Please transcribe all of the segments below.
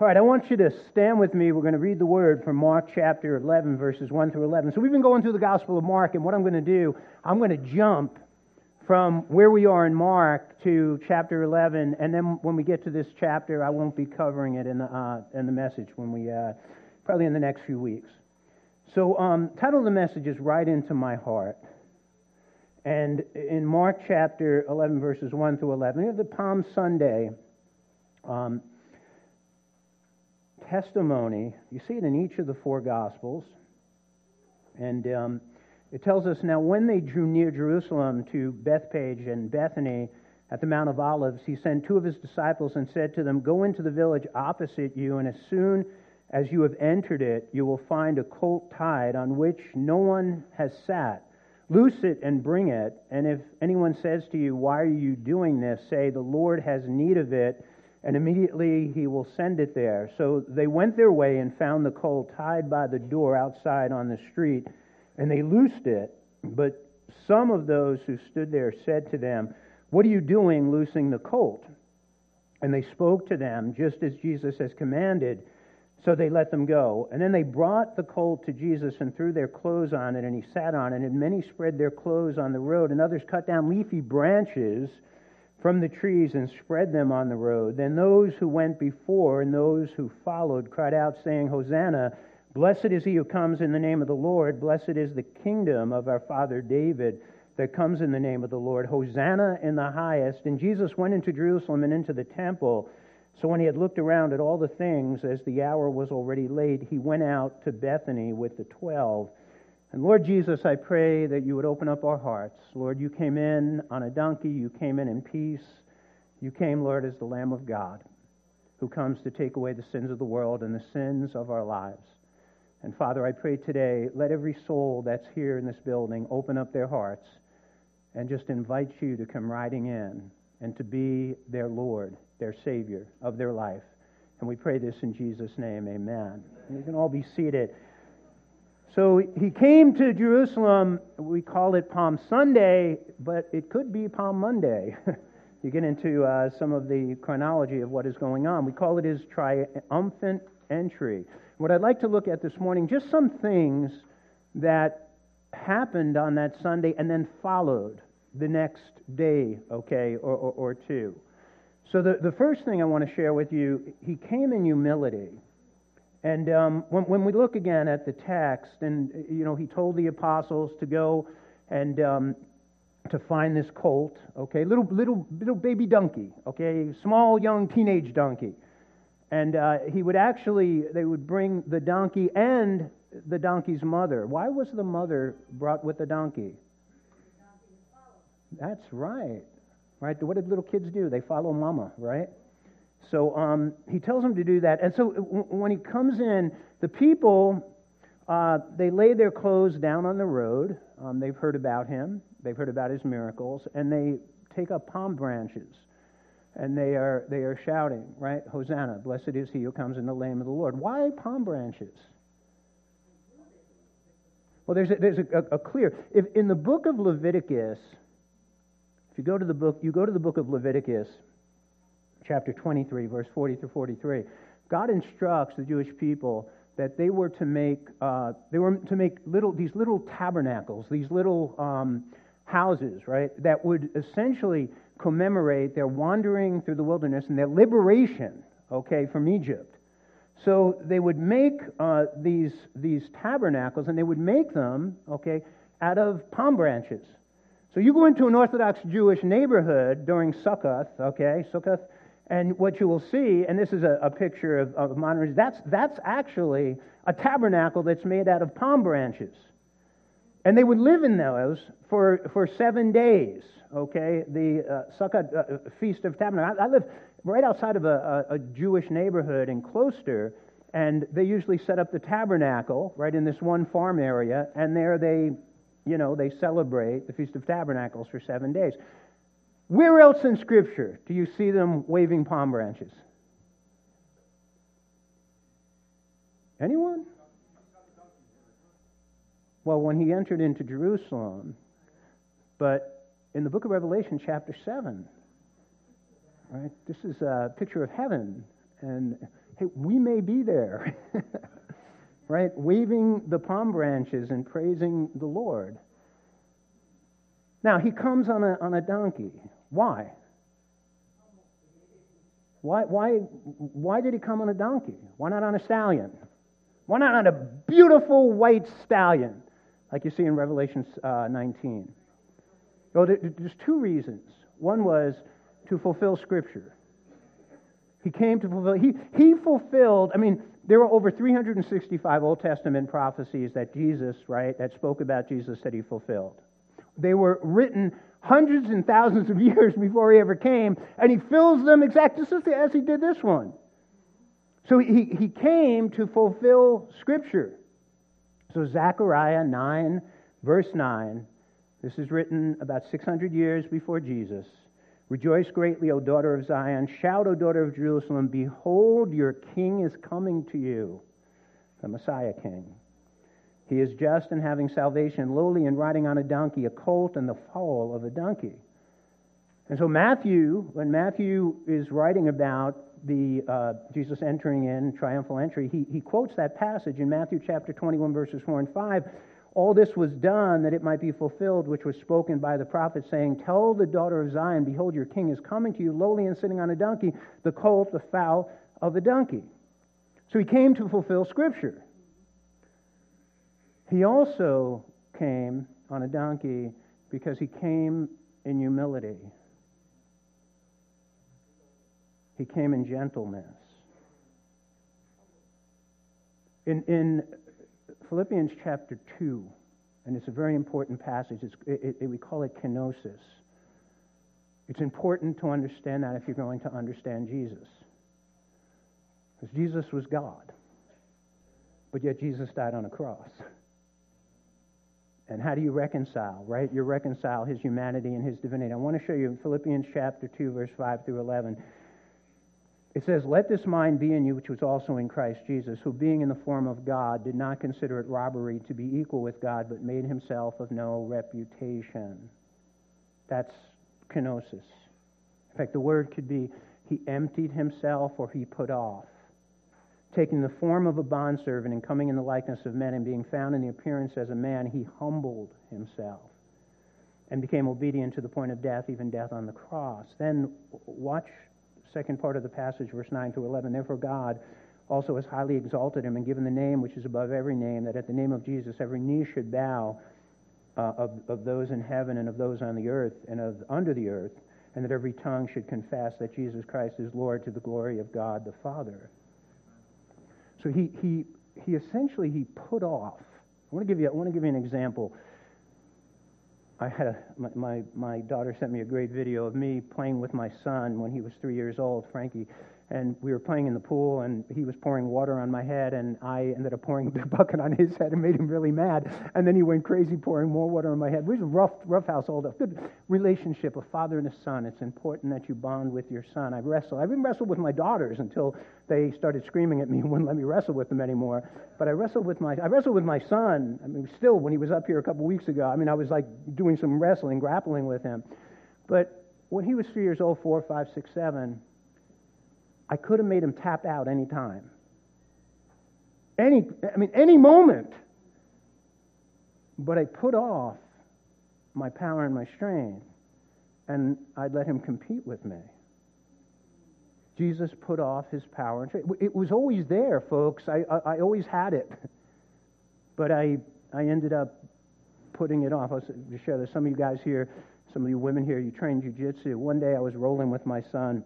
All right, I want you to stand with me. We're going to read the word from Mark chapter 11, verses 1 through 11. So we've been going through the Gospel of Mark, and what I'm going to do, I'm going to jump from where we are in Mark to chapter 11, and then when we get to this chapter, I won't be covering it in the, uh, in the message when we, uh, probably in the next few weeks. So, um, title of the message is Right Into My Heart. And in Mark chapter 11, verses 1 through 11, we have the Palm Sunday. Um, testimony. You see it in each of the four Gospels. And um, it tells us now when they drew near Jerusalem to Bethpage and Bethany at the Mount of Olives, he sent two of his disciples and said to them, Go into the village opposite you, and as soon as you have entered it, you will find a colt tied on which no one has sat. Loose it and bring it. And if anyone says to you, Why are you doing this? say, The Lord has need of it and immediately he will send it there. So they went their way and found the colt tied by the door outside on the street, and they loosed it. But some of those who stood there said to them, What are you doing loosing the colt? And they spoke to them just as Jesus has commanded. So they let them go. And then they brought the colt to Jesus and threw their clothes on it, and he sat on it. And many spread their clothes on the road, and others cut down leafy branches from the trees and spread them on the road. Then those who went before and those who followed cried out, saying, Hosanna! Blessed is he who comes in the name of the Lord. Blessed is the kingdom of our father David that comes in the name of the Lord. Hosanna in the highest. And Jesus went into Jerusalem and into the temple. So when he had looked around at all the things, as the hour was already late, he went out to Bethany with the twelve. And Lord Jesus, I pray that you would open up our hearts. Lord, you came in on a donkey, you came in in peace. You came, Lord, as the Lamb of God who comes to take away the sins of the world and the sins of our lives. And Father, I pray today, let every soul that's here in this building open up their hearts and just invite you to come riding in and to be their Lord, their Savior of their life. And we pray this in Jesus' name, amen. You can all be seated. So he came to Jerusalem. We call it Palm Sunday, but it could be Palm Monday. you get into uh, some of the chronology of what is going on. We call it his triumphant entry. What I'd like to look at this morning, just some things that happened on that Sunday and then followed the next day, okay, or, or, or two. So the, the first thing I want to share with you, he came in humility. And um, when, when, we look again at the text, and you know, he told the apostles to go and um, to find this colt, okay, little little little baby donkey, okay, small young teenage donkey, and uh, he would actually they would bring the donkey and the donkey's mother. Why was the mother brought with the donkey? That's right, right. What did little kids do? They follow mama, right? So um, he tells them to do that. And so when he comes in, the people, uh, they lay their clothes down on the road. Um, they've heard about him, they've heard about his miracles, and they take up palm branches. And they are, they are shouting, right? Hosanna, blessed is he who comes in the name of the Lord. Why palm branches? Well, there's a, there's a, a, a clear. If in the book of Leviticus, if you go to the book, you go to the book of Leviticus, chapter 23, verse 40 through 43. God instructs the Jewish people that they were to make uh, they were to make little these little tabernacles, these little um, houses, right, that would essentially commemorate their wandering through the wilderness and their liberation, okay, from Egypt. So they would make uh, these these tabernacles, and they would make them, okay, out of palm branches. So you go into an Orthodox Jewish neighborhood during Sukkot, okay, Sukkot and what you will see, and this is a, a picture of, of Monterey, that's, that's actually a tabernacle that's made out of palm branches. And they would live in those for, for seven days, okay? The uh, Sukkot uh, Feast of Tabernacles. I, I, live right outside of a, a, a Jewish neighborhood in Closter, and they usually set up the tabernacle right in this one farm area, and there they, you know, they celebrate the Feast of Tabernacles for seven days. Where else in Scripture do you see them waving palm branches? Anyone? Well, when he entered into Jerusalem, but in the book of Revelation, chapter 7, right, this is a picture of heaven. And hey, we may be there, right? Waving the palm branches and praising the Lord. Now, he comes on a, on a donkey. Why? Why, why, why did he come on a donkey? Why not on a stallion? Why not on a beautiful white stallion, like you see in Revelation uh, 19? Well, there's two reasons. One was to fulfill Scripture. He came to fulfill, he, he fulfilled, I mean, there were over 365 Old Testament prophecies that Jesus, right, that spoke about Jesus that he fulfilled. They were written hundreds and thousands of years before he ever came, and he fills them exactly as he did this one. So he, he came to fulfill Scripture. So Zechariah 9, verse 9, this is written about 600 years before Jesus. Rejoice greatly, O daughter of Zion. Shout, O daughter of Jerusalem. Behold, your king is coming to you, the Messiah king. He is just and having salvation, lowly and riding on a donkey, a colt and the foal of a donkey. And so, Matthew, when Matthew is writing about the uh, Jesus entering in, triumphal entry, he, he quotes that passage in Matthew chapter 21, verses 4 and 5. All this was done that it might be fulfilled, which was spoken by the prophet, saying, Tell the daughter of Zion, behold, your king is coming to you, lowly and sitting on a donkey, the colt, the foal of a donkey. So he came to fulfill Scripture. He also came on a donkey because he came in humility. He came in gentleness. In, in Philippians chapter 2, and it's a very important passage, it, it, we call it kenosis. It's important to understand that if you're going to understand Jesus. Because Jesus was God, but yet Jesus died on a cross. And how do you reconcile, right? You reconcile his humanity and his divinity. I want to show you in Philippians chapter 2, verse 5 through 11. It says, Let this mind be in you, which was also in Christ Jesus, who being in the form of God did not consider it robbery to be equal with God, but made himself of no reputation. That's kenosis. In fact, the word could be he emptied himself or he put off taking the form of a bondservant and coming in the likeness of men and being found in the appearance as a man, he humbled himself and became obedient to the point of death, even death on the cross. Then watch second part of the passage, verse 9 to 11. Therefore, God also has highly exalted him and given the name which is above every name, that at the name of Jesus every knee should bow uh, of, of those in heaven and of those on the earth and of under the earth, and that every tongue should confess that Jesus Christ is Lord to the glory of God the Father. So he, he, he essentially he put off. I want to give you, I want to give you an example. I had a, my, my, my daughter sent me a great video of me playing with my son when he was three years old, Frankie and we were playing in the pool, and he was pouring water on my head, and I ended up pouring a bucket on his head and made him really mad. And then he went crazy pouring more water on my head. We was a rough, rough household, a good relationship, a father and a son. It's important that you bond with your son. I wrestle. I even wrestled with my daughters until they started screaming at me and wouldn't let me wrestle with them anymore. But I wrestled with my, I wrestled with my son. I mean, still when he was up here a couple weeks ago. I mean, I was like doing some wrestling, grappling with him. But when he was three years old, four, five, six, seven I could have made him tap out any time. Any, I mean, any moment. But I put off my power and my strength, and I'd let him compete with me. Jesus put off his power and strength. It was always there, folks. I, I, I always had it. But I, I ended up putting it off. I'll just share this. Some of you guys here, some of you women here, you train jujitsu. One day I was rolling with my son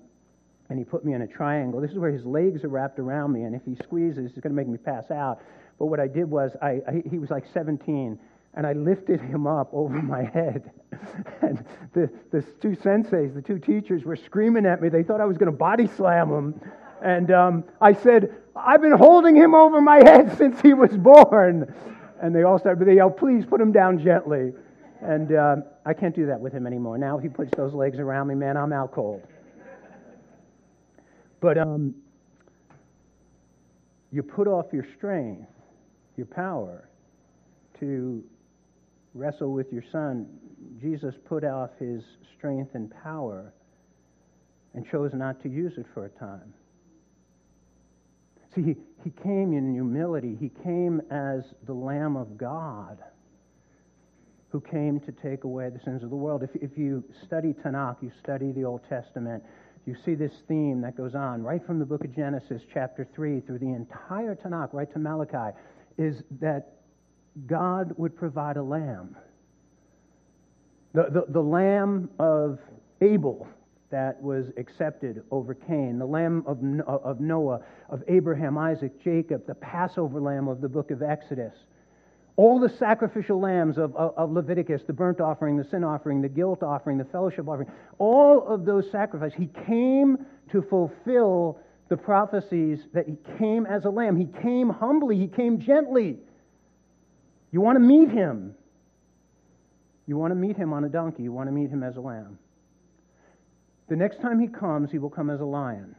and he put me in a triangle. This is where his legs are wrapped around me, and if he squeezes, he's going to make me pass out. But what I did was, I, I, he was like 17, and I lifted him up over my head. and the, the two senseis, the two teachers, were screaming at me. They thought I was going to body slam him. And um, I said, I've been holding him over my head since he was born. And they all started, they yelled, please put him down gently. And uh, I can't do that with him anymore. Now, he puts those legs around me, man, I'm out cold. But um, you put off your strength, your power, to wrestle with your son. Jesus put off his strength and power and chose not to use it for a time. See, he, he came in humility. He came as the Lamb of God who came to take away the sins of the world. If, if you study Tanakh, you study the Old Testament, you see this theme that goes on right from the book of Genesis, chapter 3, through the entire Tanakh, right to Malachi, is that God would provide a lamb. The, the, the lamb of Abel that was accepted over Cain, the lamb of, of Noah, of Abraham, Isaac, Jacob, the Passover lamb of the book of Exodus. All the sacrificial lambs of, of, of, Leviticus, the burnt offering, the sin offering, the guilt offering, the fellowship offering, all of those sacrifices, he came to fulfill the prophecies that he came as a lamb. He came humbly, he came gently. You want to meet him. You want to meet him on a donkey, you want to meet him as a lamb. The next time he comes, he will come as a lion.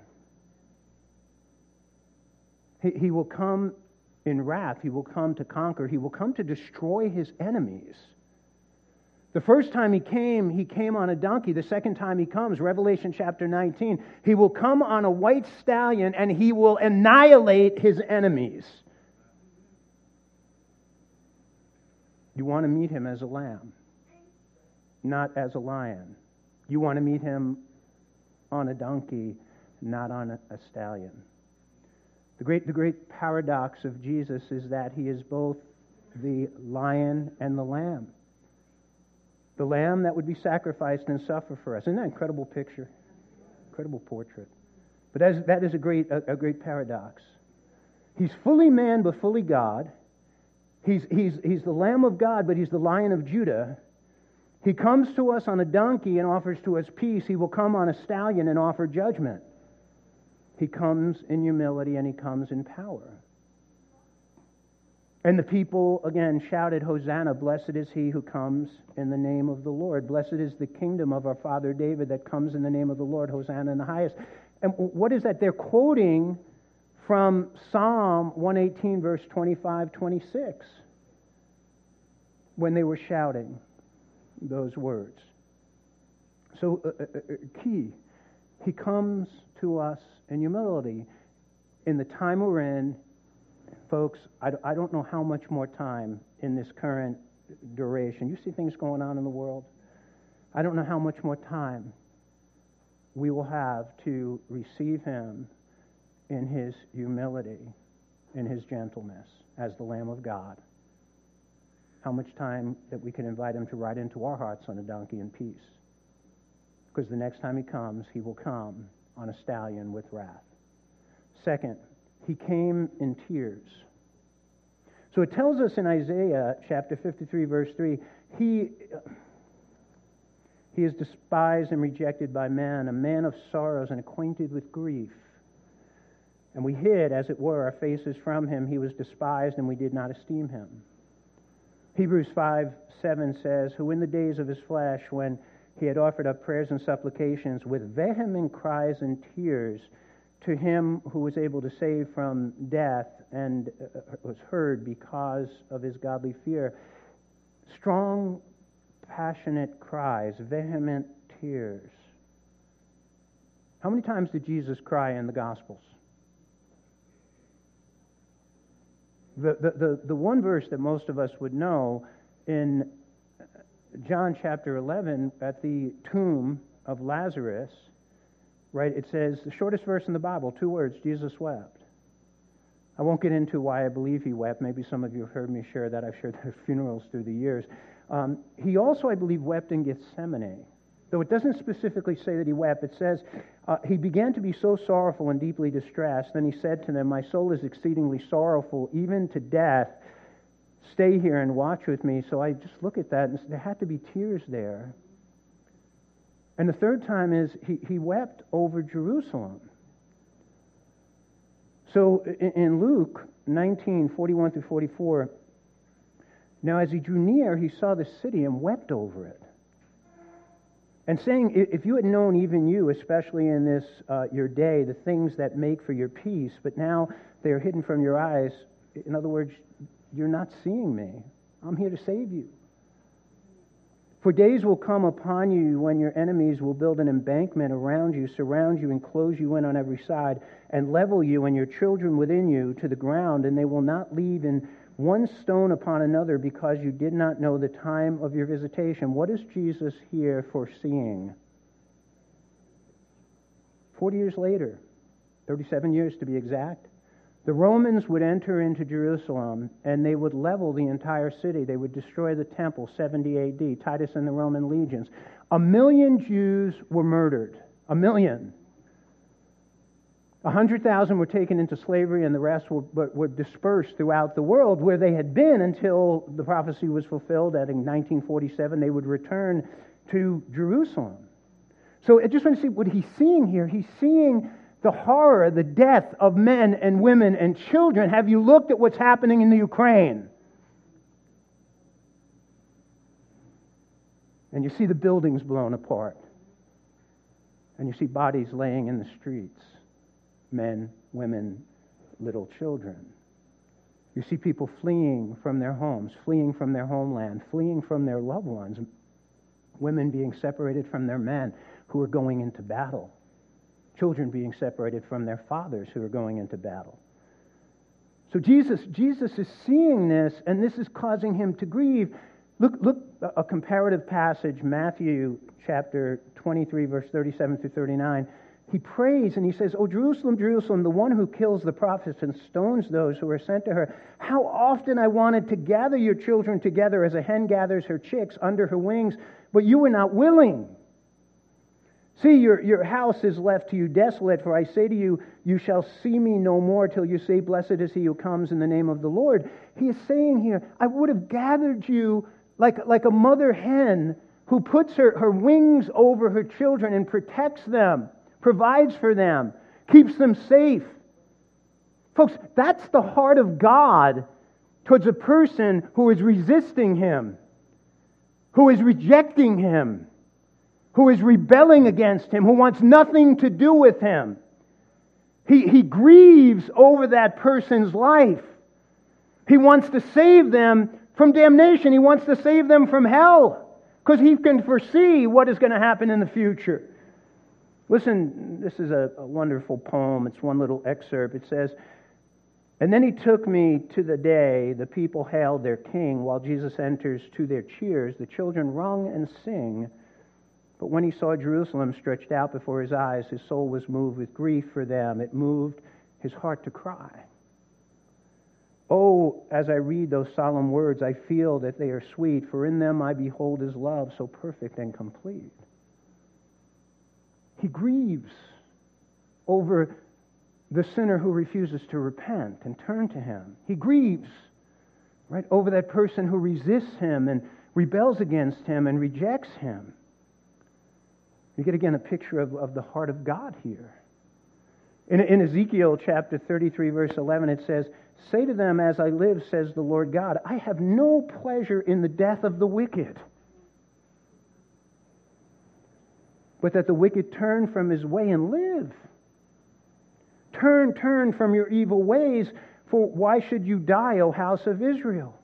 He, he will come in wrath. He will come to conquer. He will come to destroy his enemies. The first time he came, he came on a donkey. The second time he comes, Revelation chapter 19, he will come on a white stallion and he will annihilate his enemies. You want to meet him as a lamb, not as a lion. You want to meet him on a donkey, not on a, stallion. The great, the great paradox of Jesus is that he is both the lion and the lamb. The lamb that would be sacrificed and suffer for us. Isn't that an incredible picture? Incredible portrait. But that is, that is a, great, a, a great paradox. He's fully man but fully God. He's, he's, he's the Lamb of God, but he's the Lion of Judah. He comes to us on a donkey and offers to us peace. He will come on a stallion and offer judgment. He comes in humility and he comes in power. And the people again shouted, Hosanna, blessed is he who comes in the name of the Lord. Blessed is the kingdom of our father David that comes in the name of the Lord. Hosanna in the highest. And what is that? They're quoting from Psalm 118, verse 25, 26, when they were shouting those words. So, uh, uh, uh key, he comes to us in humility. In the time we're in, folks, I, I don't know how much more time in this current duration. You see things going on in the world. I don't know how much more time we will have to receive him in his humility, in his gentleness as the Lamb of God. How much time that we can invite him to ride into our hearts on a donkey in peace. Because the next time he comes, he will come on a stallion with wrath. Second, he came in tears. So it tells us in Isaiah chapter 53, verse 3, he, he is despised and rejected by man, a man of sorrows and acquainted with grief. And we hid, as it were, our faces from him. He was despised, and we did not esteem him. Hebrews 5 7 says, Who in the days of his flesh, when he had offered up prayers and supplications with vehement cries and tears to him who was able to save from death and uh, was heard because of his godly fear. Strong, passionate cries, vehement tears. How many times did Jesus cry in the Gospels? The, the, the, the one verse that most of us would know in John chapter 11, at the tomb of Lazarus, right, it says, the shortest verse in the Bible, two words, Jesus wept. I won't get into why I believe he wept. Maybe some of you have heard me share that. I've shared at funerals through the years. Um, he also, I believe, wept in Gethsemane. Though it doesn't specifically say that he wept, it says, uh, He began to be so sorrowful and deeply distressed. Then he said to them, My soul is exceedingly sorrowful, even to death stay here and watch with me. So I just look at that, and there had to be tears there. And the third time is he, he wept over Jerusalem. So in Luke 19, 41 through 44, now as he drew near, he saw the city and wept over it. And saying, if you had known, even you, especially in this uh, your day, the things that make for your peace, but now they are hidden from your eyes. In other words, you're not seeing me. I'm here to save you. For days will come upon you when your enemies will build an embankment around you, surround you, and close you in on every side, and level you and your children within you to the ground, and they will not leave in one stone upon another because you did not know the time of your visitation. What is Jesus here foreseeing? Forty years later, 37 years to be exact, the Romans would enter into Jerusalem and they would level the entire city. They would destroy the temple, 70 AD, Titus and the Roman legions. A million Jews were murdered. A million. A hundred thousand were taken into slavery, and the rest were, were dispersed throughout the world where they had been until the prophecy was fulfilled that in 1947 they would return to Jerusalem. So I just want to see what he's seeing here. He's seeing the horror, the death of men and women and children. Have you looked at what's happening in the Ukraine? And you see the buildings blown apart. And you see bodies laying in the streets men, women, little children. You see people fleeing from their homes, fleeing from their homeland, fleeing from their loved ones, women being separated from their men who are going into battle children being separated from their fathers who are going into battle. So Jesus, Jesus is seeing this, and this is causing him to grieve. Look, look, a comparative passage, Matthew chapter 23, verse 37 through 39. He prays and he says, Oh, Jerusalem, Jerusalem, the one who kills the prophets and stones those who are sent to her. How often I wanted to gather your children together as a hen gathers her chicks under her wings, but you were not willing. See, your, your house is left to you desolate, for I say to you, you shall see me no more till you say, Blessed is he who comes in the name of the Lord. He is saying here, I would have gathered you like, like a mother hen who puts her, her wings over her children and protects them, provides for them, keeps them safe. Folks, that's the heart of God towards a person who is resisting him, who is rejecting him who is rebelling against him, who wants nothing to do with him. He, he grieves over that person's life. He wants to save them from damnation. He wants to save them from hell because he can foresee what is going to happen in the future. Listen, this is a, a wonderful poem. It's one little excerpt. It says, And then he took me to the day the people hailed their king, while Jesus enters to their cheers. The children rung and sing. But when he saw Jerusalem stretched out before his eyes, his soul was moved with grief for them. It moved his heart to cry. Oh, as I read those solemn words, I feel that they are sweet, for in them I behold his love so perfect and complete. He grieves over the sinner who refuses to repent and turn to him. He grieves right over that person who resists him and rebels against him and rejects him. You get again a picture of, of the heart of God here. In, in Ezekiel chapter 33, verse 11, it says, Say to them, As I live, says the Lord God, I have no pleasure in the death of the wicked, but that the wicked turn from his way and live. Turn, turn from your evil ways, for why should you die, O house of Israel?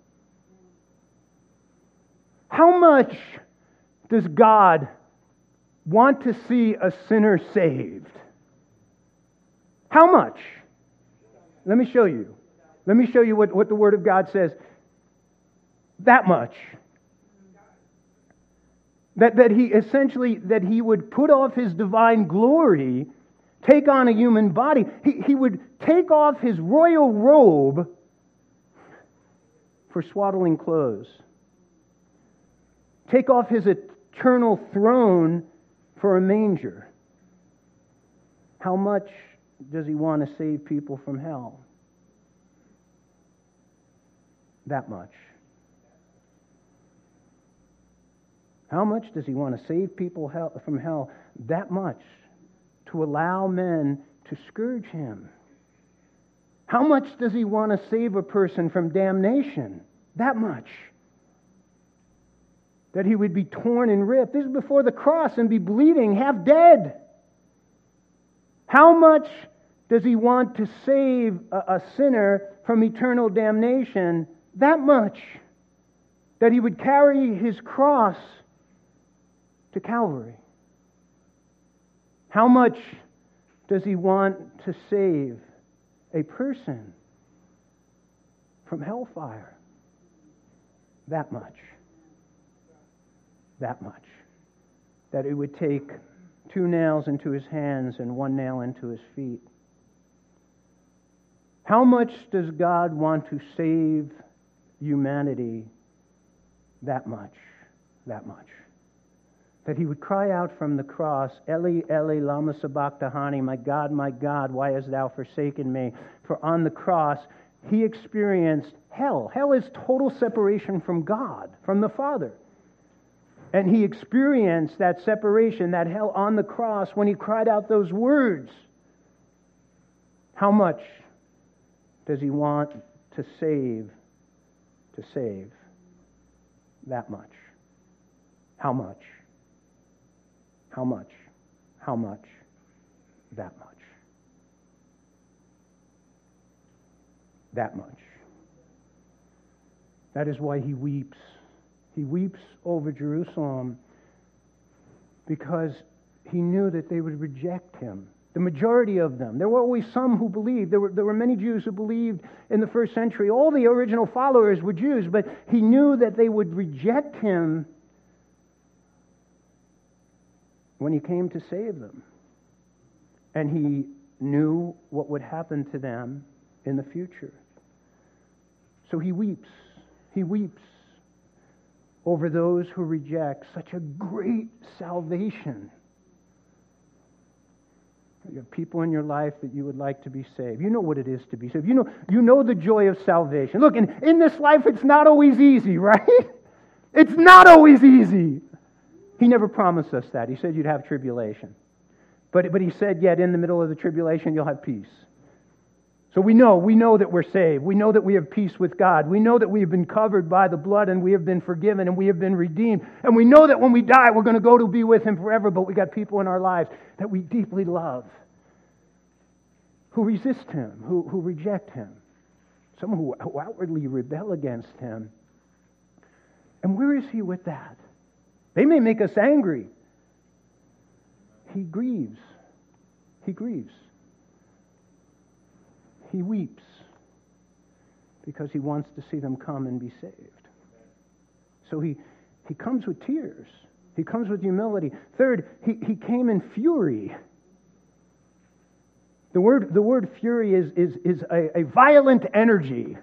How much does God want to see a sinner saved? How much? Let me show you. Let me show you what, what the Word of God says. That much. That, that he essentially, that he would put off his divine glory, take on a human body. He, he would take off his royal robe for swaddling clothes. Take off his eternal throne for a manger. How much does he want to save people from hell? That much. How much does he want to save people from hell? That much. To allow men to scourge him. How much does he want to save a person from damnation? That much that he would be torn and ripped. This is before the cross and be bleeding, half dead. How much does he want to save a, a sinner from eternal damnation? That much. That he would carry his cross to Calvary? How much does he want to save a person from hellfire? That much. That much. That it would take two nails into his hands and one nail into his feet. How much does God want to save humanity? That much. That much. That he would cry out from the cross, Eli, Eli, lama sabachthani, my God, my God, why hast thou forsaken me? For on the cross, he experienced hell. Hell is total separation from God, from the Father. And he experienced that separation, that hell on the cross when he cried out those words. How much does he want to save? To save that much. How much? How much? How much? That much. That much. That is why he weeps he weeps over Jerusalem because he knew that they would reject him. The majority of them. There were always some who believed. There were, there were many Jews who believed in the first century. All the original followers were Jews, but he knew that they would reject him when he came to save them. And he knew what would happen to them in the future. So he weeps. He weeps over those who reject such a great salvation. You have people in your life that you would like to be saved. You know what it is to be saved. You know, you know the joy of salvation. Look, in, in this life, it's not always easy, right? It's not always easy. He never promised us that. He said you'd have tribulation. But, but he said, yet in the middle of the tribulation, you'll have peace. So we know, we know that we're saved. We know that we have peace with God. We know that we have been covered by the blood and we have been forgiven and we have been redeemed. And we know that when we die, we're going to go to be with Him forever. But we got people in our lives that we deeply love who resist Him, who, who reject Him, some who, who outwardly rebel against Him. And where is He with that? They may make us angry. He grieves. He grieves. He weeps because he wants to see them come and be saved. So he, he comes with tears. He comes with humility. Third, he, he came in fury. The word, the word fury is, is, is a, a violent energy.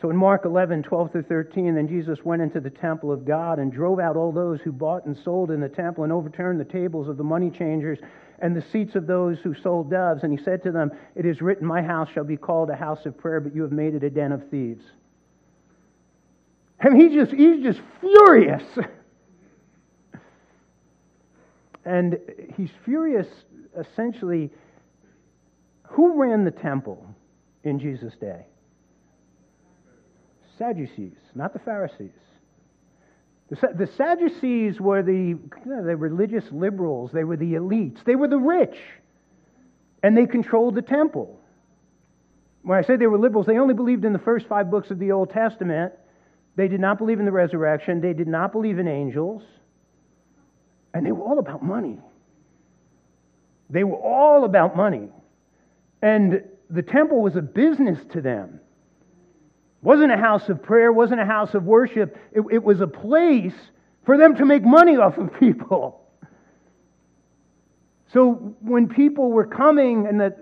So in Mark 11, 12 through 13, then Jesus went into the temple of God and drove out all those who bought and sold in the temple and overturned the tables of the money changers and the seats of those who sold doves. And he said to them, It is written, My house shall be called a house of prayer, but you have made it a den of thieves. And he just, he's just furious. and he's furious essentially. Who ran the temple in Jesus' day? Sadducees, not the Pharisees. The, Sadducees were the, you know, the religious liberals, they were the elites, they were the rich, and they controlled the temple. When I say they were liberals, they only believed in the first five books of the Old Testament. They did not believe in the resurrection, they did not believe in angels, and they were all about money. They were all about money. And the temple was a business to them wasn't a house of prayer, wasn't a house of worship. It, it was a place for them to make money off of people. So when people were coming and the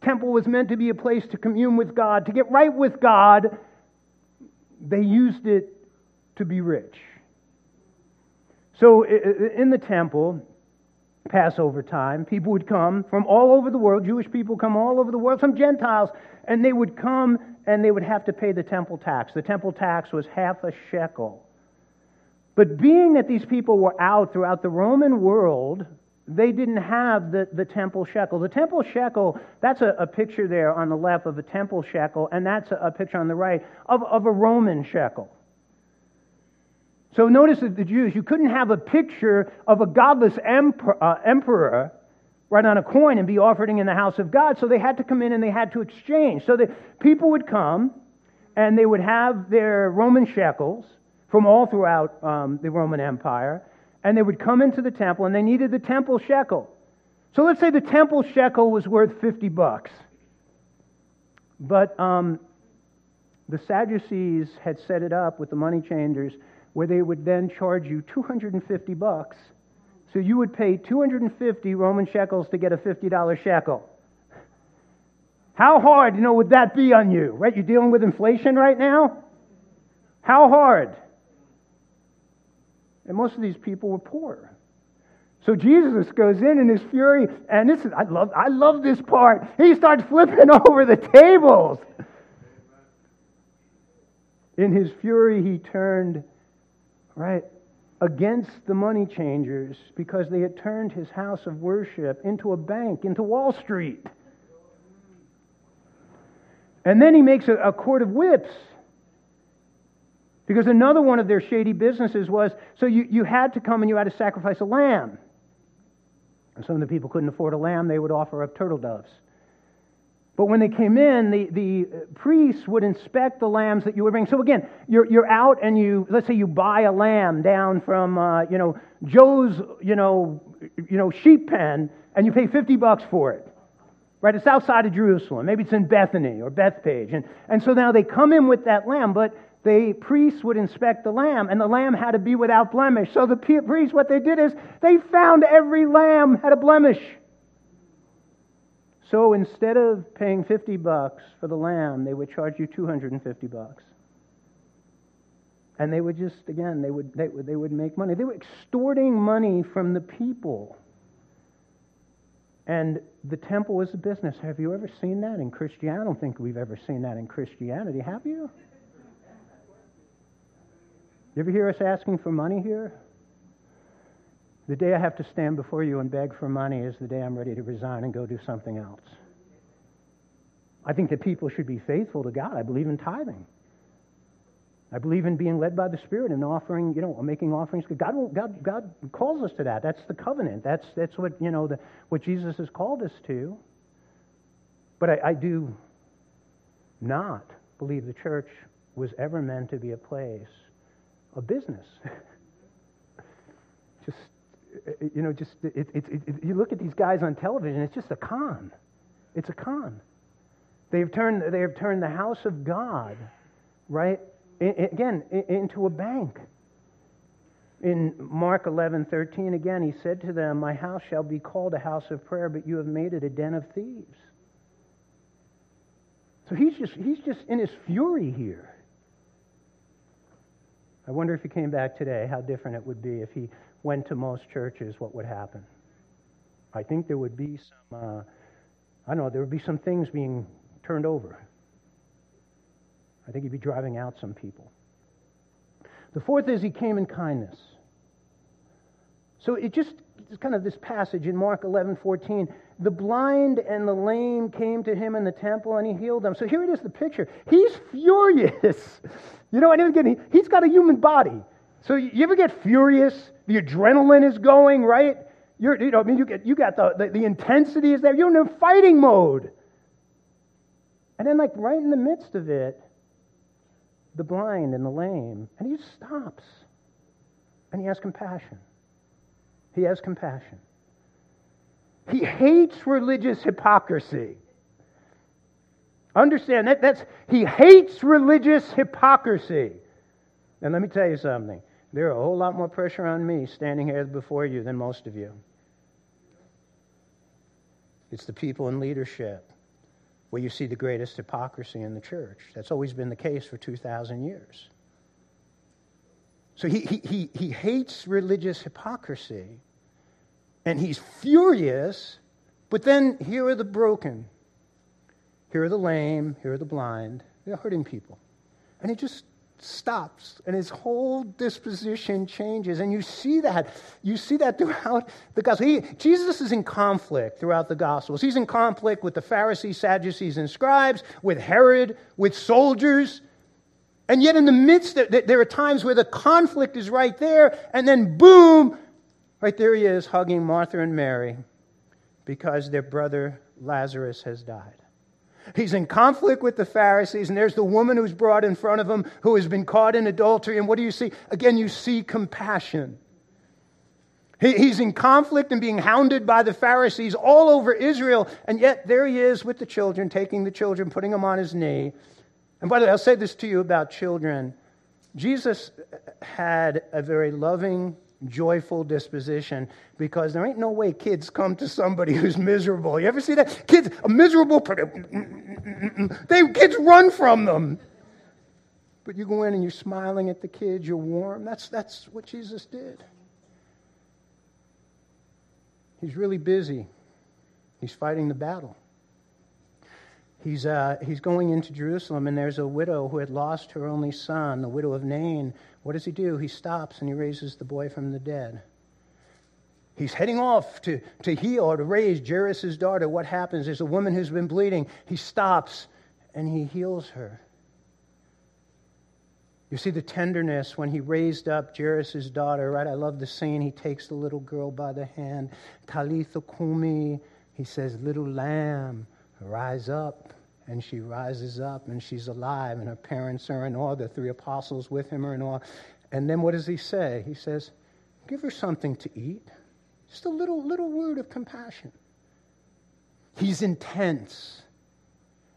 temple was meant to be a place to commune with God, to get right with God, they used it to be rich. So in the temple, Passover time, people would come from all over the world, Jewish people come all over the world, some Gentiles, and they would come and they would have to pay the temple tax. The temple tax was half a shekel. But being that these people were out throughout the Roman world, they didn't have the, the temple shekel. The temple shekel, that's a, a picture there on the left of a temple shekel, and that's a, a picture on the right of, of a Roman shekel. So notice that the Jews, you couldn't have a picture of a godless emperor, uh, emperor right on a coin and be offering in the house of God. So they had to come in and they had to exchange. So the people would come and they would have their Roman shekels from all throughout um, the Roman Empire, and they would come into the temple, and they needed the temple shekel. So let's say the temple shekel was worth 50 bucks. But um, the Sadducees had set it up with the money changers where they would then charge you 250 bucks. So you would pay 250 Roman shekels to get a $50 shekel. How hard, you know, would that be on you? Right? You're dealing with inflation right now? How hard? And most of these people were poor. So Jesus goes in in his fury, and this is I love I love this part. He starts flipping over the tables. In his fury, he turned right against the money changers because they had turned his house of worship into a bank, into Wall Street. And then he makes a, a court of whips. Because another one of their shady businesses was so you, you had to come and you had to sacrifice a lamb. And some of the people couldn't afford a lamb, they would offer up turtle doves. But when they came in, the, the priests would inspect the lambs that you would bring. So again, you're, you're out and you, let's say you buy a lamb down from, uh, you know, Joe's, you know, you know, sheep pen, and you pay 50 bucks for it. Right? It's outside of Jerusalem. Maybe it's in Bethany or Bethpage. And, and so now they come in with that lamb, but the priests would inspect the lamb, and the lamb had to be without blemish. So the priests, what they did is they found every lamb had a blemish. So instead of paying 50 bucks for the lamb, they would charge you 250 bucks. And they would just, again, they would, they, would, they would make money. They were extorting money from the people. And the temple was a business. Have you ever seen that in Christianity? I don't think we've ever seen that in Christianity, have you? You ever hear us asking for money here? The day I have to stand before you and beg for money is the day I'm ready to resign and go do something else. I think that people should be faithful to God. I believe in tithing. I believe in being led by the Spirit and offering, you know, making offerings. God, God, God calls us to that. That's the covenant. That's, that's what, you know, the, what Jesus has called us to. But I, I do not believe the church was ever meant to be a place of business. just you know, just it, it, it, you look at these guys on television, it's just a con. It's a con. They've turned, they have turned the house of God, right, again, into a bank. In Mark 11, 13, again, he said to them, My house shall be called a house of prayer, but you have made it a den of thieves. So he's just, he's just in his fury here. I wonder if he came back today, how different it would be if he went to most churches, what would happen? I think there would be some, uh, I don't know, there would be some things being turned over. I think he'd be driving out some people. The fourth is he came in kindness. So it just it's kind of this passage in Mark 11, 14. The blind and the lame came to him in the temple and he healed them. So here it is, the picture. He's furious. You know, and again, he's got a human body. So you ever get furious? The adrenaline is going, right? You're, you know, I mean, you, get, you got the, the, the intensity is there. You're in fighting mode. And then, like, right in the midst of it, the blind and the lame, and he just stops. And he has compassion. He has compassion. He hates religious hypocrisy. Understand that that's he hates religious hypocrisy. And let me tell you something. There are a whole lot more pressure on me standing here before you than most of you. It's the people in leadership where you see the greatest hypocrisy in the church. That's always been the case for 2,000 years. So he, he, he, he hates religious hypocrisy and he's furious, but then here are the broken, here are the lame, here are the blind. They're hurting people. And he just stops and his whole disposition changes. And you see that. You see that throughout the gospel. He, jesus is in conflict throughout the gospels. He's in conflict with the pharisees sadducees and scribes with herod with soldiers. And yet in the midst there are times where the conflict is right there and then boom right there he is hugging martha and mary because their brother lazarus has died He's in conflict with the Pharisees, and there's the woman who's brought in front of him who has been caught in adultery. And what do you see? Again, you see compassion. He's in conflict and being hounded by the Pharisees all over Israel, and yet there he is with the children, taking the children, putting them on his knee. And by the way, I'll say this to you about children. Jesus had a very loving, joyful disposition because there ain't no way kids come to somebody who's miserable. You ever see that? Kids, a miserable mm, mm, mm, they kids run from them. But you go in and you're smiling at the kids, you're warm. That's that's what Jesus did. He's really busy. He's fighting the battle. He's, uh, he's going into Jerusalem, and there's a widow who had lost her only son, the widow of Nain. What does he do? He stops and he raises the boy from the dead. He's heading off to, to heal or to raise Jairus' daughter. What happens? There's a woman who's been bleeding. He stops and he heals her. You see the tenderness when he raised up Jairus' daughter, right? I love the scene. He takes the little girl by the hand. Talitha kumi. He says, Little lamb, rise up. And she rises up and she's alive, and her parents are in awe. The three apostles with him are in awe. And then what does he say? He says, Give her something to eat. Just a little, little word of compassion. He's intense,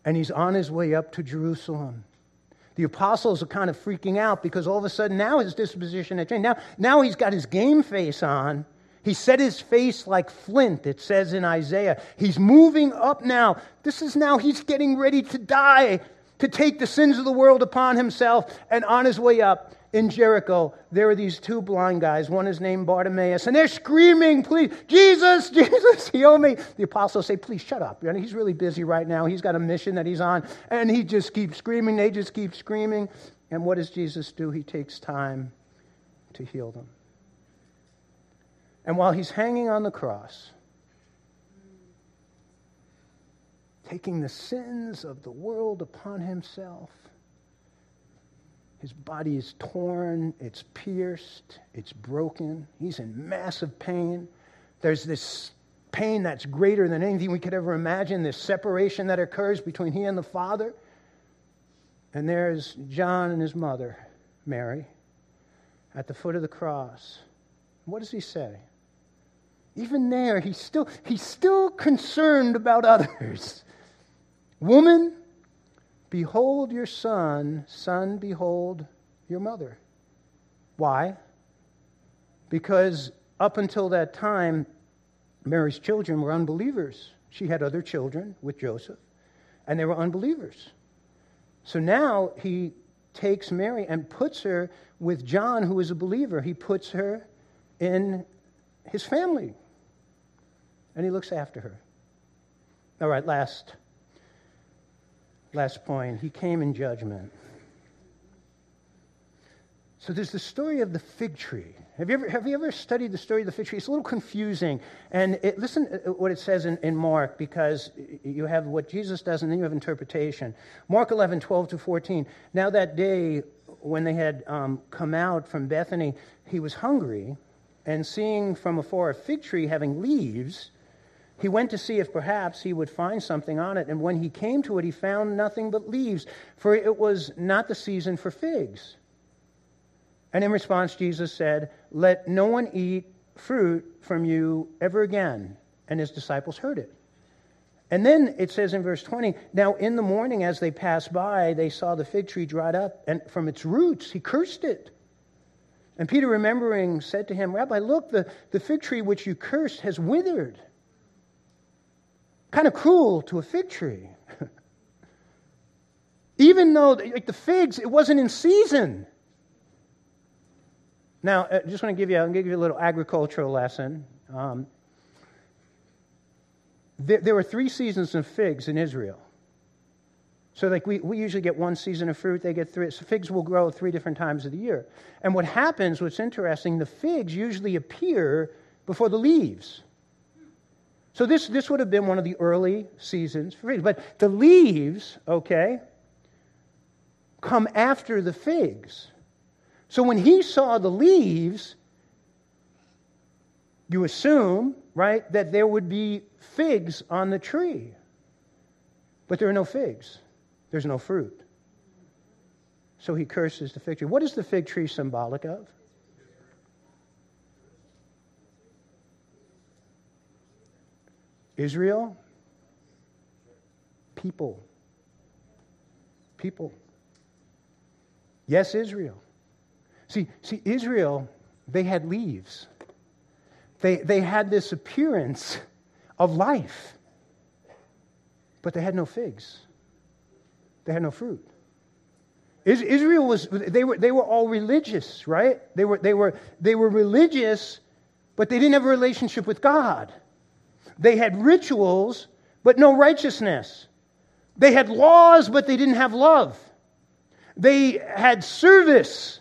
and he's on his way up to Jerusalem. The apostles are kind of freaking out because all of a sudden now his disposition had changed. Now, now he's got his game face on he set his face like flint, it says in Isaiah. He's moving up now. This is now, he's getting ready to die, to take the sins of the world upon himself. And on his way up in Jericho, there are these two blind guys. One is named Bartimaeus, and they're screaming, Please, Jesus, Jesus, heal me. The apostles say, Please shut up. he's really busy right now. He's got a mission that he's on. And he just keeps screaming. They just keep screaming. And what does Jesus do? He takes time to heal them. And while he's hanging on the cross, taking the sins of the world upon himself, his body is torn, it's pierced, it's broken. He's in massive pain. There's this pain that's greater than anything we could ever imagine, this separation that occurs between he and the Father. And there's John and his mother, Mary, at the foot of the cross. What does he say? Even there, he's still, he's still concerned about others. Woman, behold your son. Son, behold your mother. Why? Because up until that time, Mary's children were unbelievers. She had other children with Joseph, and they were unbelievers. So now he takes Mary and puts her with John, who is a believer. He puts her in his family and he looks after her. All right, last last point. He came in judgment. So there's the story of the fig tree. Have you ever, have you ever studied the story of the fig tree? It's a little confusing. And it, listen what it says in, in Mark, because you have what Jesus does and then you have interpretation. Mark 11, 12 to 14. Now that day when they had um, come out from Bethany, he was hungry, and seeing from afar a fig tree having leaves, he went to see if perhaps he would find something on it, and when he came to it, he found nothing but leaves, for it was not the season for figs. And in response, Jesus said, Let no one eat fruit from you ever again. And his disciples heard it. And then it says in verse 20, Now in the morning as they passed by, they saw the fig tree dried up, and from its roots he cursed it. And Peter, remembering, said to him, Rabbi, look, the, the fig tree which you cursed has withered kind of cruel to a fig tree. Even though, like the figs, it wasn't in season. Now, I uh, just want to give you, I'm give you a little agricultural lesson. Um, there, there were three seasons of figs in Israel. So, like, we, we usually get one season of fruit, they get three. So, figs will grow three different times of the year. And what happens, what's interesting, the figs usually appear before the leaves. So this, this would have been one of the early seasons for figs. But the leaves, okay, come after the figs. So when he saw the leaves, you assume, right, that there would be figs on the tree. But there are no figs, there's no fruit. So he curses the fig tree. What is the fig tree symbolic of? Israel? People. People. Yes, Israel. See, see, Israel, they had leaves. They, they had this appearance of life, but they had no figs. They had no fruit. Israel was, they were, they were all religious, right? They were, they, were, they were religious, but they didn't have a relationship with God. They had rituals, but no righteousness. They had laws, but they didn't have love. They had service,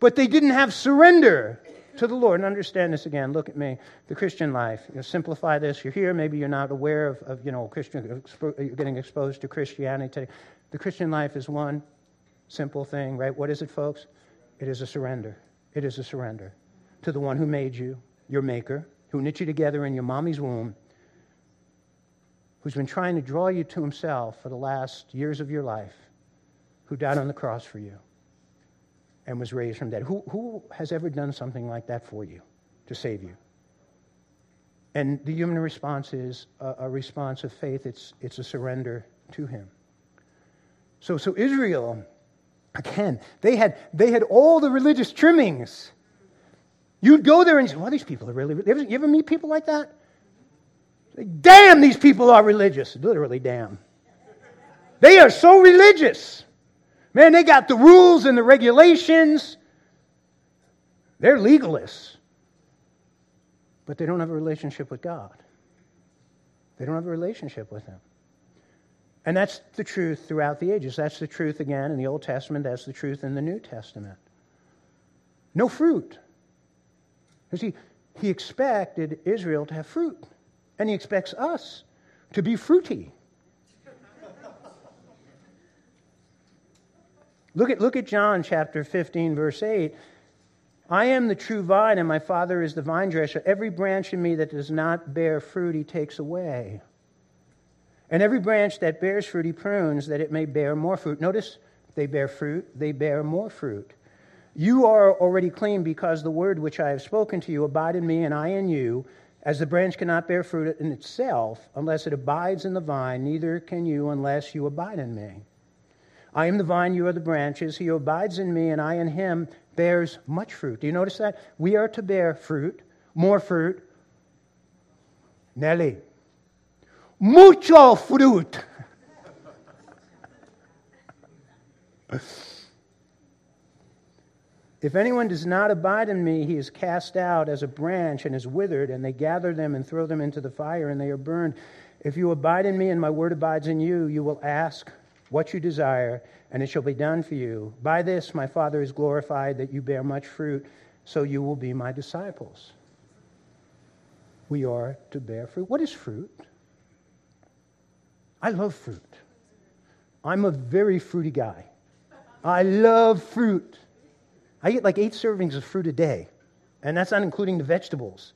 but they didn't have surrender to the Lord. And understand this again. Look at me. The Christian life. You know, simplify this. You're here. Maybe you're not aware of, of you know, Christian, you're getting exposed to Christianity today. The Christian life is one simple thing, right? What is it, folks? It is a surrender. It is a surrender to the one who made you, your maker, who knit you together in your mommy's womb, who's been trying to draw you to himself for the last years of your life, who died on the cross for you and was raised from dead. Who, who has ever done something like that for you to save you? And the human response is a, a response of faith, it's, it's a surrender to him. So, so Israel, again, they had, they had all the religious trimmings You'd go there and say, well, these people are really, you ever meet people like that? Damn, these people are religious. Literally, damn. They are so religious. Man, they got the rules and the regulations. They're legalists. But they don't have a relationship with God. They don't have a relationship with Him. And that's the truth throughout the ages. That's the truth again in the Old Testament. That's the truth in the New Testament. No fruit. You see, he expected Israel to have fruit, and he expects us to be fruity. look, at, look at John chapter 15, verse 8. I am the true vine, and my Father is the vine dresser. Every branch in me that does not bear fruit, he takes away. And every branch that bears fruit, he prunes, that it may bear more fruit. Notice they bear fruit, they bear more fruit. You are already clean because the word which I have spoken to you abide in me and I in you. As the branch cannot bear fruit in itself unless it abides in the vine, neither can you unless you abide in me. I am the vine, you are the branches. He who abides in me and I in him bears much fruit. Do you notice that? We are to bear fruit, more fruit. Nelly. Mucho fruit. If anyone does not abide in me, he is cast out as a branch and is withered, and they gather them and throw them into the fire, and they are burned. If you abide in me and my word abides in you, you will ask what you desire, and it shall be done for you. By this my Father is glorified, that you bear much fruit, so you will be my disciples. We are to bear fruit. What is fruit? I love fruit. I'm a very fruity guy. I love fruit. I eat like eight servings of fruit a day, and that's not including the vegetables.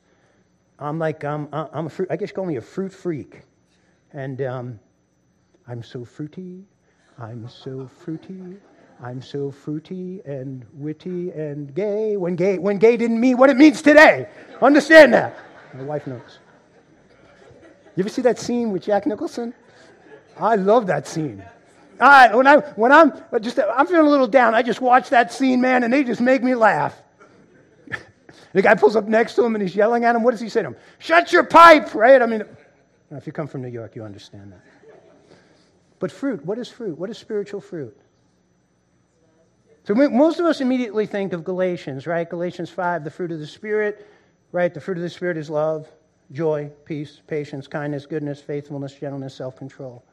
I'm like, I'm, I'm a fruit, I guess you call me a fruit freak. And um, I'm so fruity, I'm so fruity, I'm so fruity and witty and gay when gay, when gay didn't mean what it means today. Understand that. My wife knows. You ever see that scene with Jack Nicholson? I love that scene. I, when, I, when I'm just, I'm feeling a little down, I just watch that scene, man, and they just make me laugh. the guy pulls up next to him and he's yelling at him. What does he say to him? Shut your pipe, right? I mean, if you come from New York, you understand that. But fruit, what is fruit? What is spiritual fruit? So most of us immediately think of Galatians, right? Galatians 5, the fruit of the Spirit, right? The fruit of the Spirit is love, joy, peace, patience, kindness, goodness, faithfulness, gentleness, self control.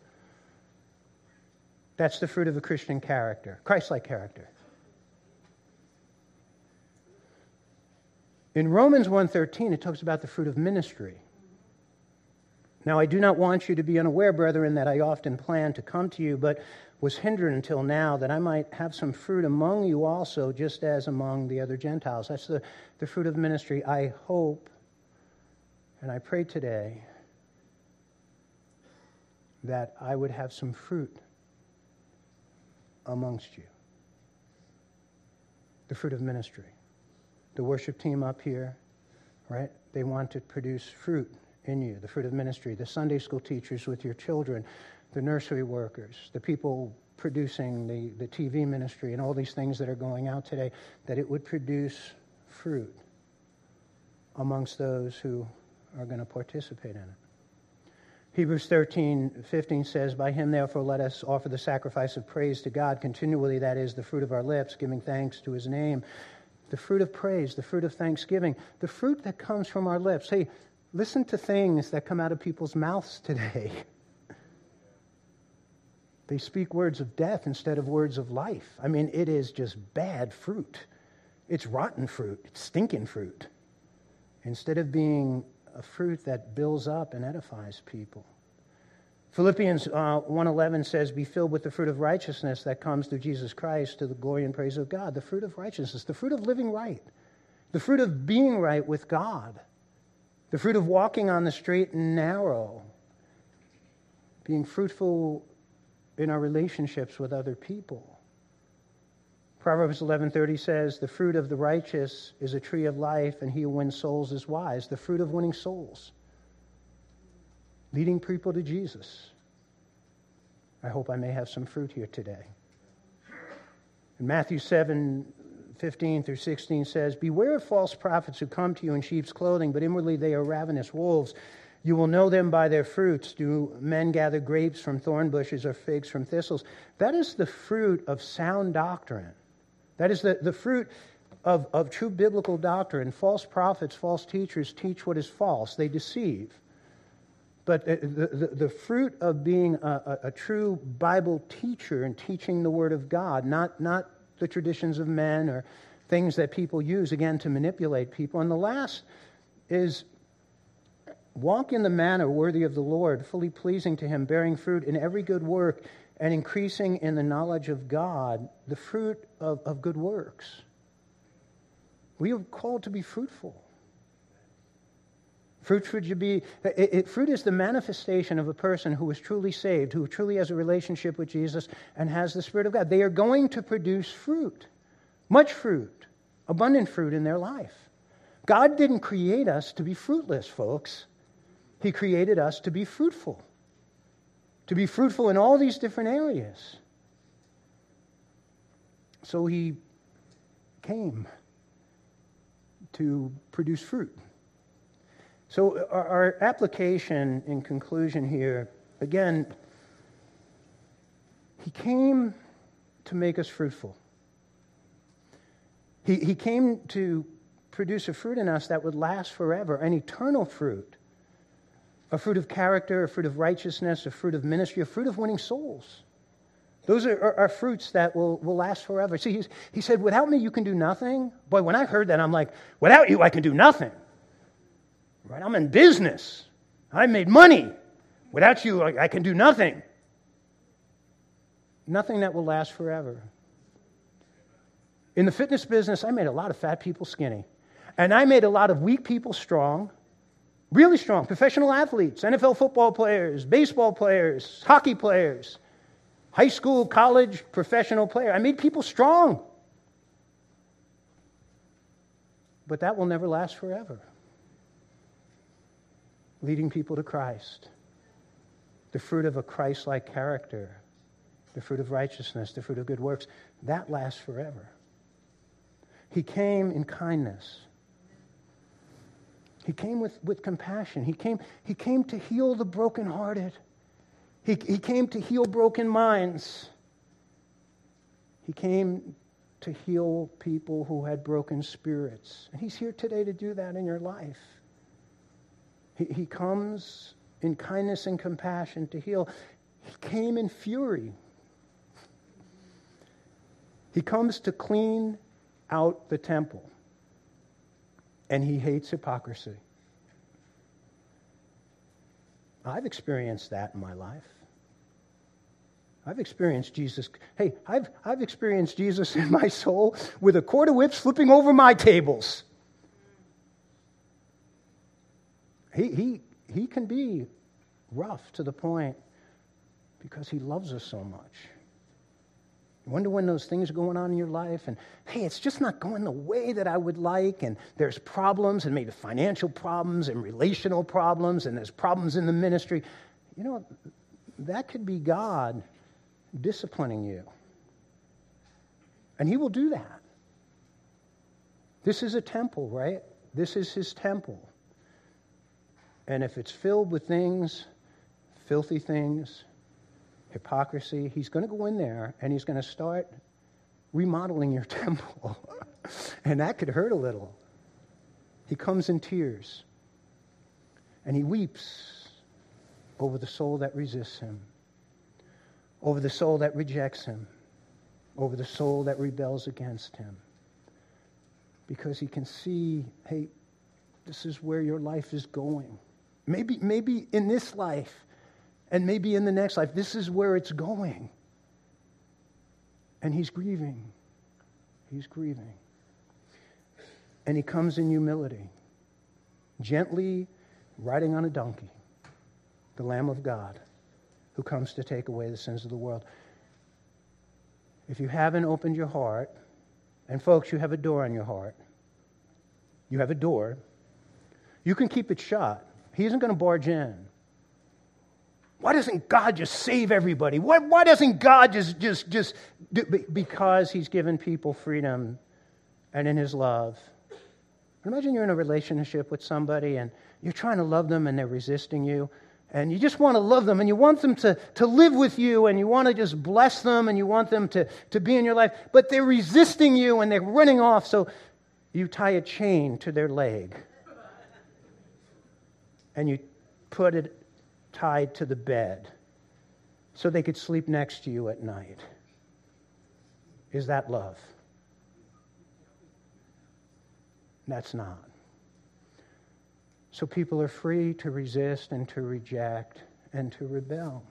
That's the fruit of a Christian character, Christ like character. In Romans 1:13 it talks about the fruit of ministry. Now I do not want you to be unaware, brethren, that I often planned to come to you, but was hindered until now that I might have some fruit among you also, just as among the other Gentiles. That's the, the fruit of ministry. I hope and I pray today that I would have some fruit amongst you. The fruit of ministry. The worship team up here, right? They want to produce fruit in you, the fruit of ministry. The Sunday school teachers with your children, the nursery workers, the people producing the, the TV ministry, and all these things that are going out today, that it would produce fruit amongst those who are going to participate in it. Hebrews 13, 15 says, By him, therefore, let us offer the sacrifice of praise to God continually, that is, the fruit of our lips, giving thanks to his name. The fruit of praise, the fruit of thanksgiving, the fruit that comes from our lips. Hey, listen to things that come out of people's mouths today. They speak words of death instead of words of life. I mean, it is just bad fruit. It's rotten fruit, it's stinking fruit. Instead of being a fruit that builds up and edifies people. Philippians uh, 1.11 says, Be filled with the fruit of righteousness that comes through Jesus Christ to the glory and praise of God. The fruit of righteousness, the fruit of living right, the fruit of being right with God, the fruit of walking on the straight and narrow, being fruitful in our relationships with other people. Proverbs 11:30 says, "The fruit of the righteous is a tree of life, and he who wins souls is wise." The fruit of winning souls. Leading people to Jesus. I hope I may have some fruit here today. In Matthew 7, 15 through 16 says, Beware of false prophets who come to you in sheep's clothing, but inwardly they are ravenous wolves. You will know them by their fruits. Do men gather grapes from thorn bushes or figs from thistles? That is the fruit of sound doctrine. That is the, the fruit of, of true biblical doctrine. False prophets, false teachers teach what is false, they deceive. But uh, the, the, the fruit of being a, a, a, true Bible teacher and teaching the Word of God, not, not the traditions of men or things that people use, again, to manipulate people. And the last is walk in the manner worthy of the Lord, fully pleasing to Him, bearing fruit in every good work and increasing in the knowledge of God, the fruit of, of good works. We are called to be fruitful. Fruit should be, it, it, fruit is the manifestation of a person who is truly saved, who truly has a relationship with Jesus and has the Spirit of God. They are going to produce fruit, much fruit, abundant fruit in their life. God didn't create us to be fruitless, folks. He created us to be fruitful to be fruitful in all these different areas. So he came to produce fruit. So, our, our application in conclusion here again, he came to make us fruitful. He, he came to produce a fruit in us that would last forever, an eternal fruit a fruit of character, a fruit of righteousness, a fruit of ministry, a fruit of winning souls. Those are, are, are fruits that will, will last forever. See, he said, Without me, you can do nothing. Boy, when I heard that, I'm like, Without you, I can do nothing. Right? I'm in business, I made money. Without you, I, I can do nothing. Nothing that will last forever. In the fitness business, I made a lot of fat people skinny. And I made a lot of weak people strong. Really strong. Professional athletes, NFL football players, baseball players, hockey players, high school, college, professional player. I made people strong. But that will never last forever. Leading people to Christ. The fruit of a Christ like character, the fruit of righteousness, the fruit of good works, that lasts forever. He came in kindness. He came with, with compassion. He came, he came to heal the brokenhearted. He, he came to heal broken minds. He came to heal people who had broken spirits. And he's here today to do that in your life. He, he comes in kindness and compassion to heal. He came in fury. He comes to clean out the temple and he hates hypocrisy. I've experienced that in my life. I've experienced Jesus. Hey, I've, I've experienced Jesus in my soul with a cord of whips flipping over my tables. He, he, he can be rough to the point Because he loves us so much. You wonder when those things are going on in your life, and hey, it's just not going the way that I would like, and there's problems, and maybe financial problems, and relational problems, and there's problems in the ministry. You know, that could be God disciplining you. And He will do that. This is a temple, right? This is His temple. And if it's filled with things, filthy things, hypocrisy. He's going to go in there and he's going to start remodeling your temple. and that could hurt a little. He comes in tears and he weeps over the soul that resists him, over the soul that rejects him, over the soul that rebels against him. Because he can see, hey, this is where your life is going. Maybe, maybe in this life, and maybe in the next life, this is where it's going. And he's grieving. He's grieving. And he comes in humility, gently riding on a donkey, the Lamb of God, who comes to take away the sins of the world. If you haven't opened your heart, and folks, you have a door on your heart, you have a door, you can keep it shut. He isn't going to barge in. Why doesn't God just save everybody? Why, why doesn't God just, just, just, do, because He's given people freedom and in His love. Imagine you're in a relationship with somebody and you're trying to love them and they're resisting you. And you just want to love them and you want them to, to live with you and you want to just bless them and you want them to, to be in your life. But they're resisting you and they're running off. So you tie a chain to their leg and you put it tied to the bed so they could sleep next to you at night. Is that love? That's not. So people are free to resist and to reject and to rebel.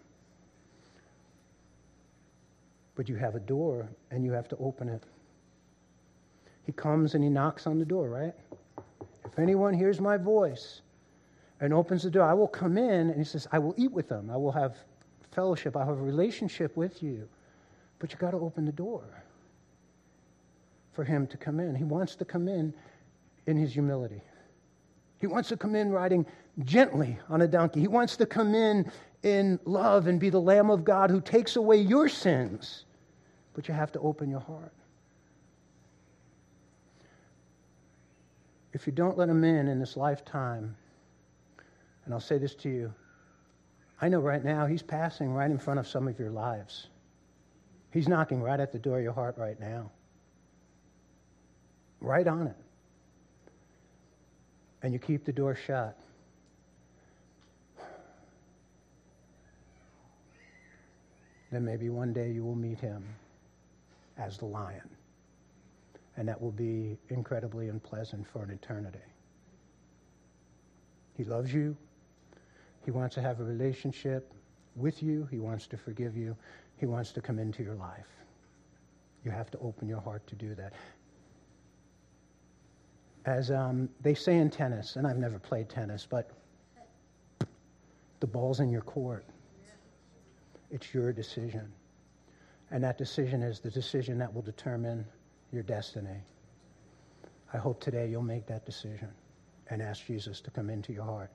But you have a door and you have to open it. He comes and he knocks on the door, right? If anyone hears my voice and opens the door. I will come in, and he says, I will eat with them. I will have fellowship. I'll have a relationship with you. But you've got to open the door for him to come in. He wants to come in in his humility. He wants to come in riding gently on a donkey. He wants to come in in love and be the Lamb of God who takes away your sins. But you have to open your heart. If you don't let him in in this lifetime, and I'll say this to you I know right now he's passing right in front of some of your lives. He's knocking right at the door of your heart right now. Right on it. And you keep the door shut. Then maybe one day you will meet him as the lion. And that will be incredibly unpleasant for an eternity. He loves you. He wants to have a relationship with you. He wants to forgive you. He wants to come into your life. You have to open your heart to do that. As um, they say in tennis, and I've never played tennis, but the ball's in your court. It's your decision. And that decision is the decision that will determine your destiny. I hope today you'll make that decision and ask Jesus to come into your heart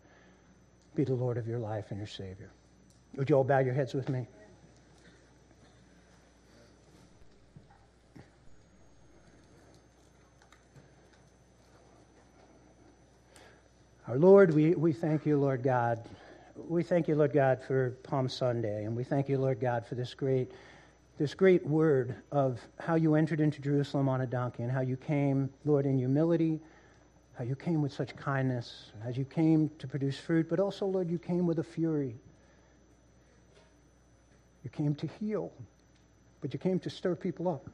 be the Lord of your life and your Savior. Would you all bow your heads with me? Our Lord, we, we thank you, Lord God. We thank you, Lord God, for Palm Sunday, and we thank you, Lord God, for this great, this great word of how you entered into Jerusalem on a donkey and how you came, Lord, in humility how you came with such kindness, as you came to produce fruit, but also, Lord, you came with a fury. You came to heal, but you came to stir people up.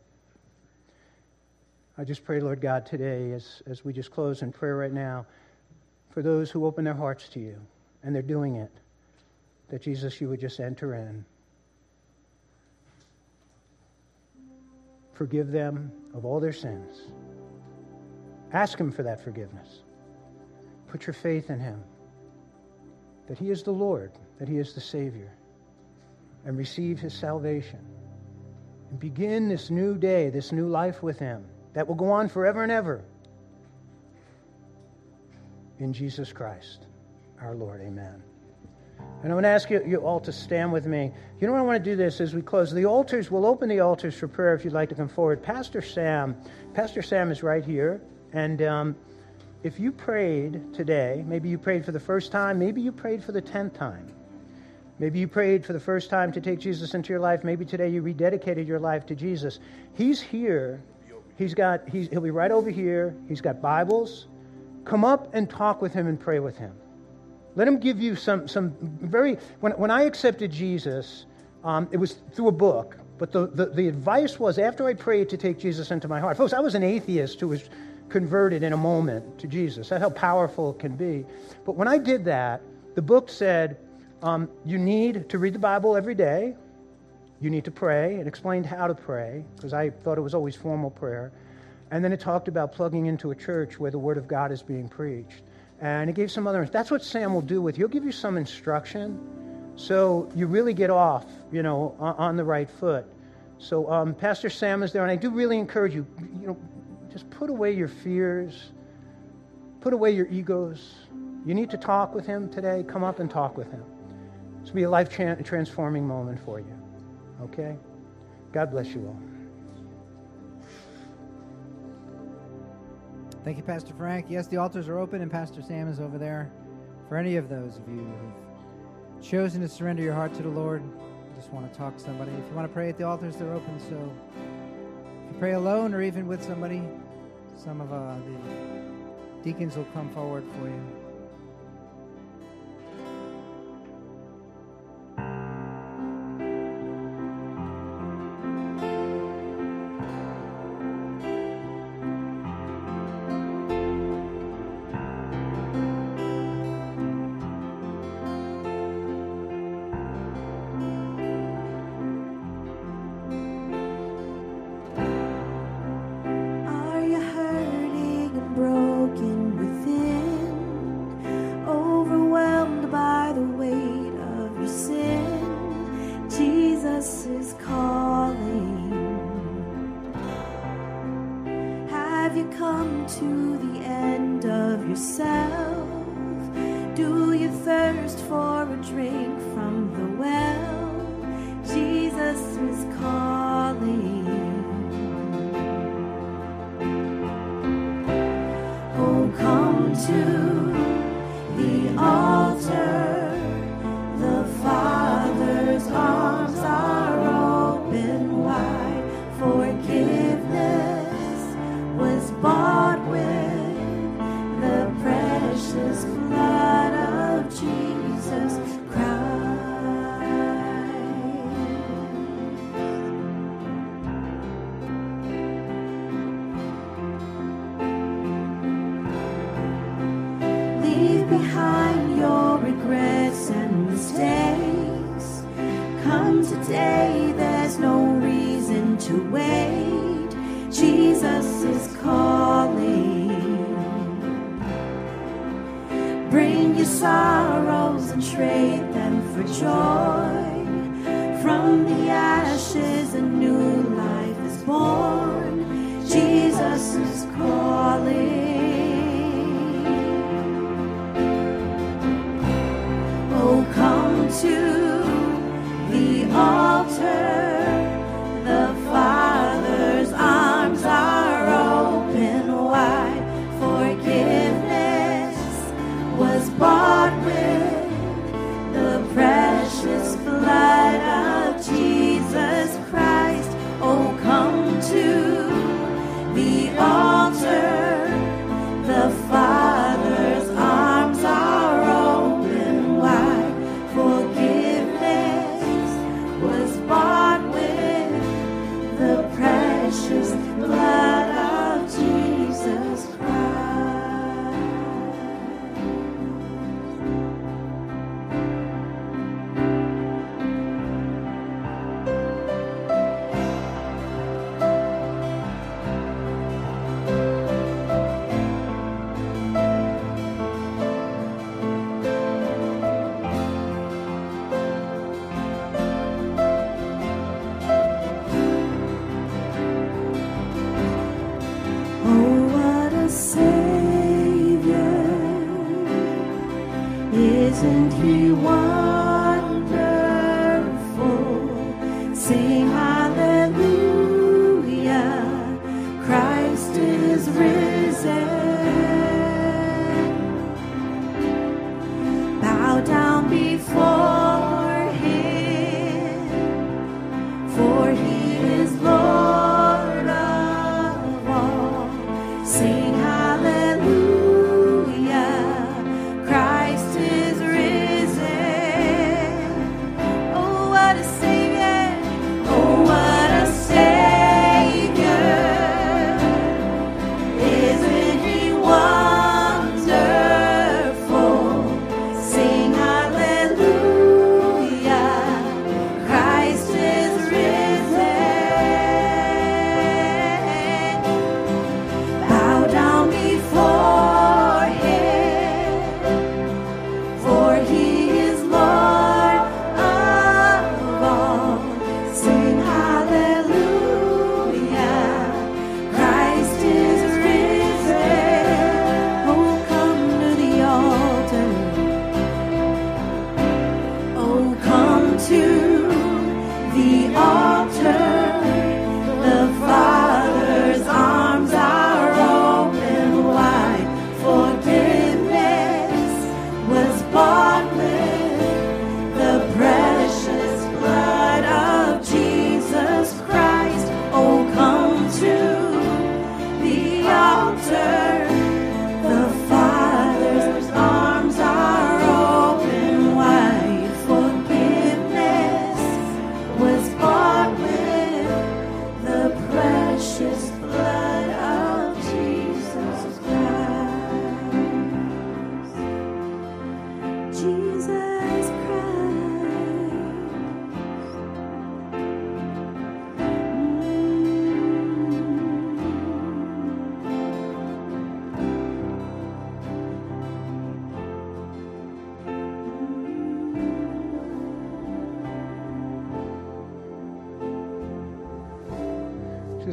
I just pray, Lord God, today, as, as we just close in prayer right now, for those who open their hearts to you, and they're doing it, that Jesus, you would just enter in. Forgive them of all their sins. Ask Him for that forgiveness. Put your faith in Him, that He is the Lord, that He is the Savior. and receive his salvation and begin this new day, this new life with him that will go on forever and ever. In Jesus Christ, our Lord. Amen. And I want to ask you, you all to stand with me. You know what I want to do this as we close? The altars, we'll open the altars for prayer if you'd like to come forward. Pastor Sam, Pastor Sam is right here. And um, if you prayed today, maybe you prayed for the first time, maybe you prayed for the tenth time. Maybe you prayed for the first time to take Jesus into your life. Maybe today you rededicated your life to Jesus. He's here. He's got, he's, he'll be right over here. He's got Bibles. Come up and talk with him and pray with him. Let him give you some, some very. When, when I accepted Jesus, um, it was through a book, but the, the, the advice was after I prayed to take Jesus into my heart. Folks, I was an atheist who was converted in a moment to Jesus. That's how powerful it can be. But when I did that, the book said um, you need to read the Bible every day. You need to pray. It explained how to pray because I thought it was always formal prayer. And then it talked about plugging into a church where the Word of God is being preached. And it gave some other, that's what Sam will do with you. He'll give you some instruction so you really get off, you know, on, the right foot. So um, Pastor Sam is there, and I do really encourage you, just put away your fears, put away your egos. You need to talk with him today. Come up and talk with him. This will be a life transforming moment for you. Okay? God bless you all. Thank you, Pastor Frank. Yes, the altars are open, and Pastor Sam is over there. For any of those of you who've chosen to surrender your heart to the Lord, just want to talk to somebody. If you want to pray at the altars, they're open. So pray alone or even with somebody, some of uh, the deacons will come forward for you.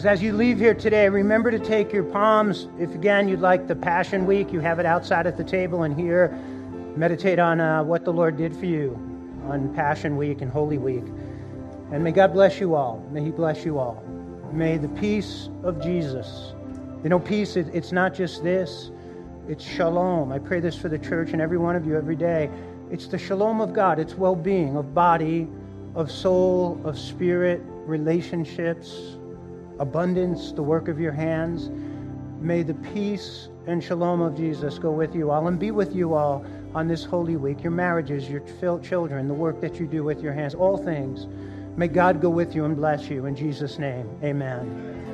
As you leave here today, remember to take your palms. If again you'd like the Passion Week, you have it outside at the table and here. Meditate on uh, what the Lord did for you on Passion Week and Holy Week. And may God bless you all. May He bless you all. May the peace of Jesus, you know, peace, it, it's not just this, it's shalom. I pray this for the church and every one of you every day. It's the shalom of God, it's well being of body, of soul, of spirit, relationships, abundance, the work of your hands. May the peace and shalom of Jesus go with you all and be with you all on this holy week. Your marriages, your children, the work that you do with your hands, all things. May God go with you and bless you. In Jesus' name, amen.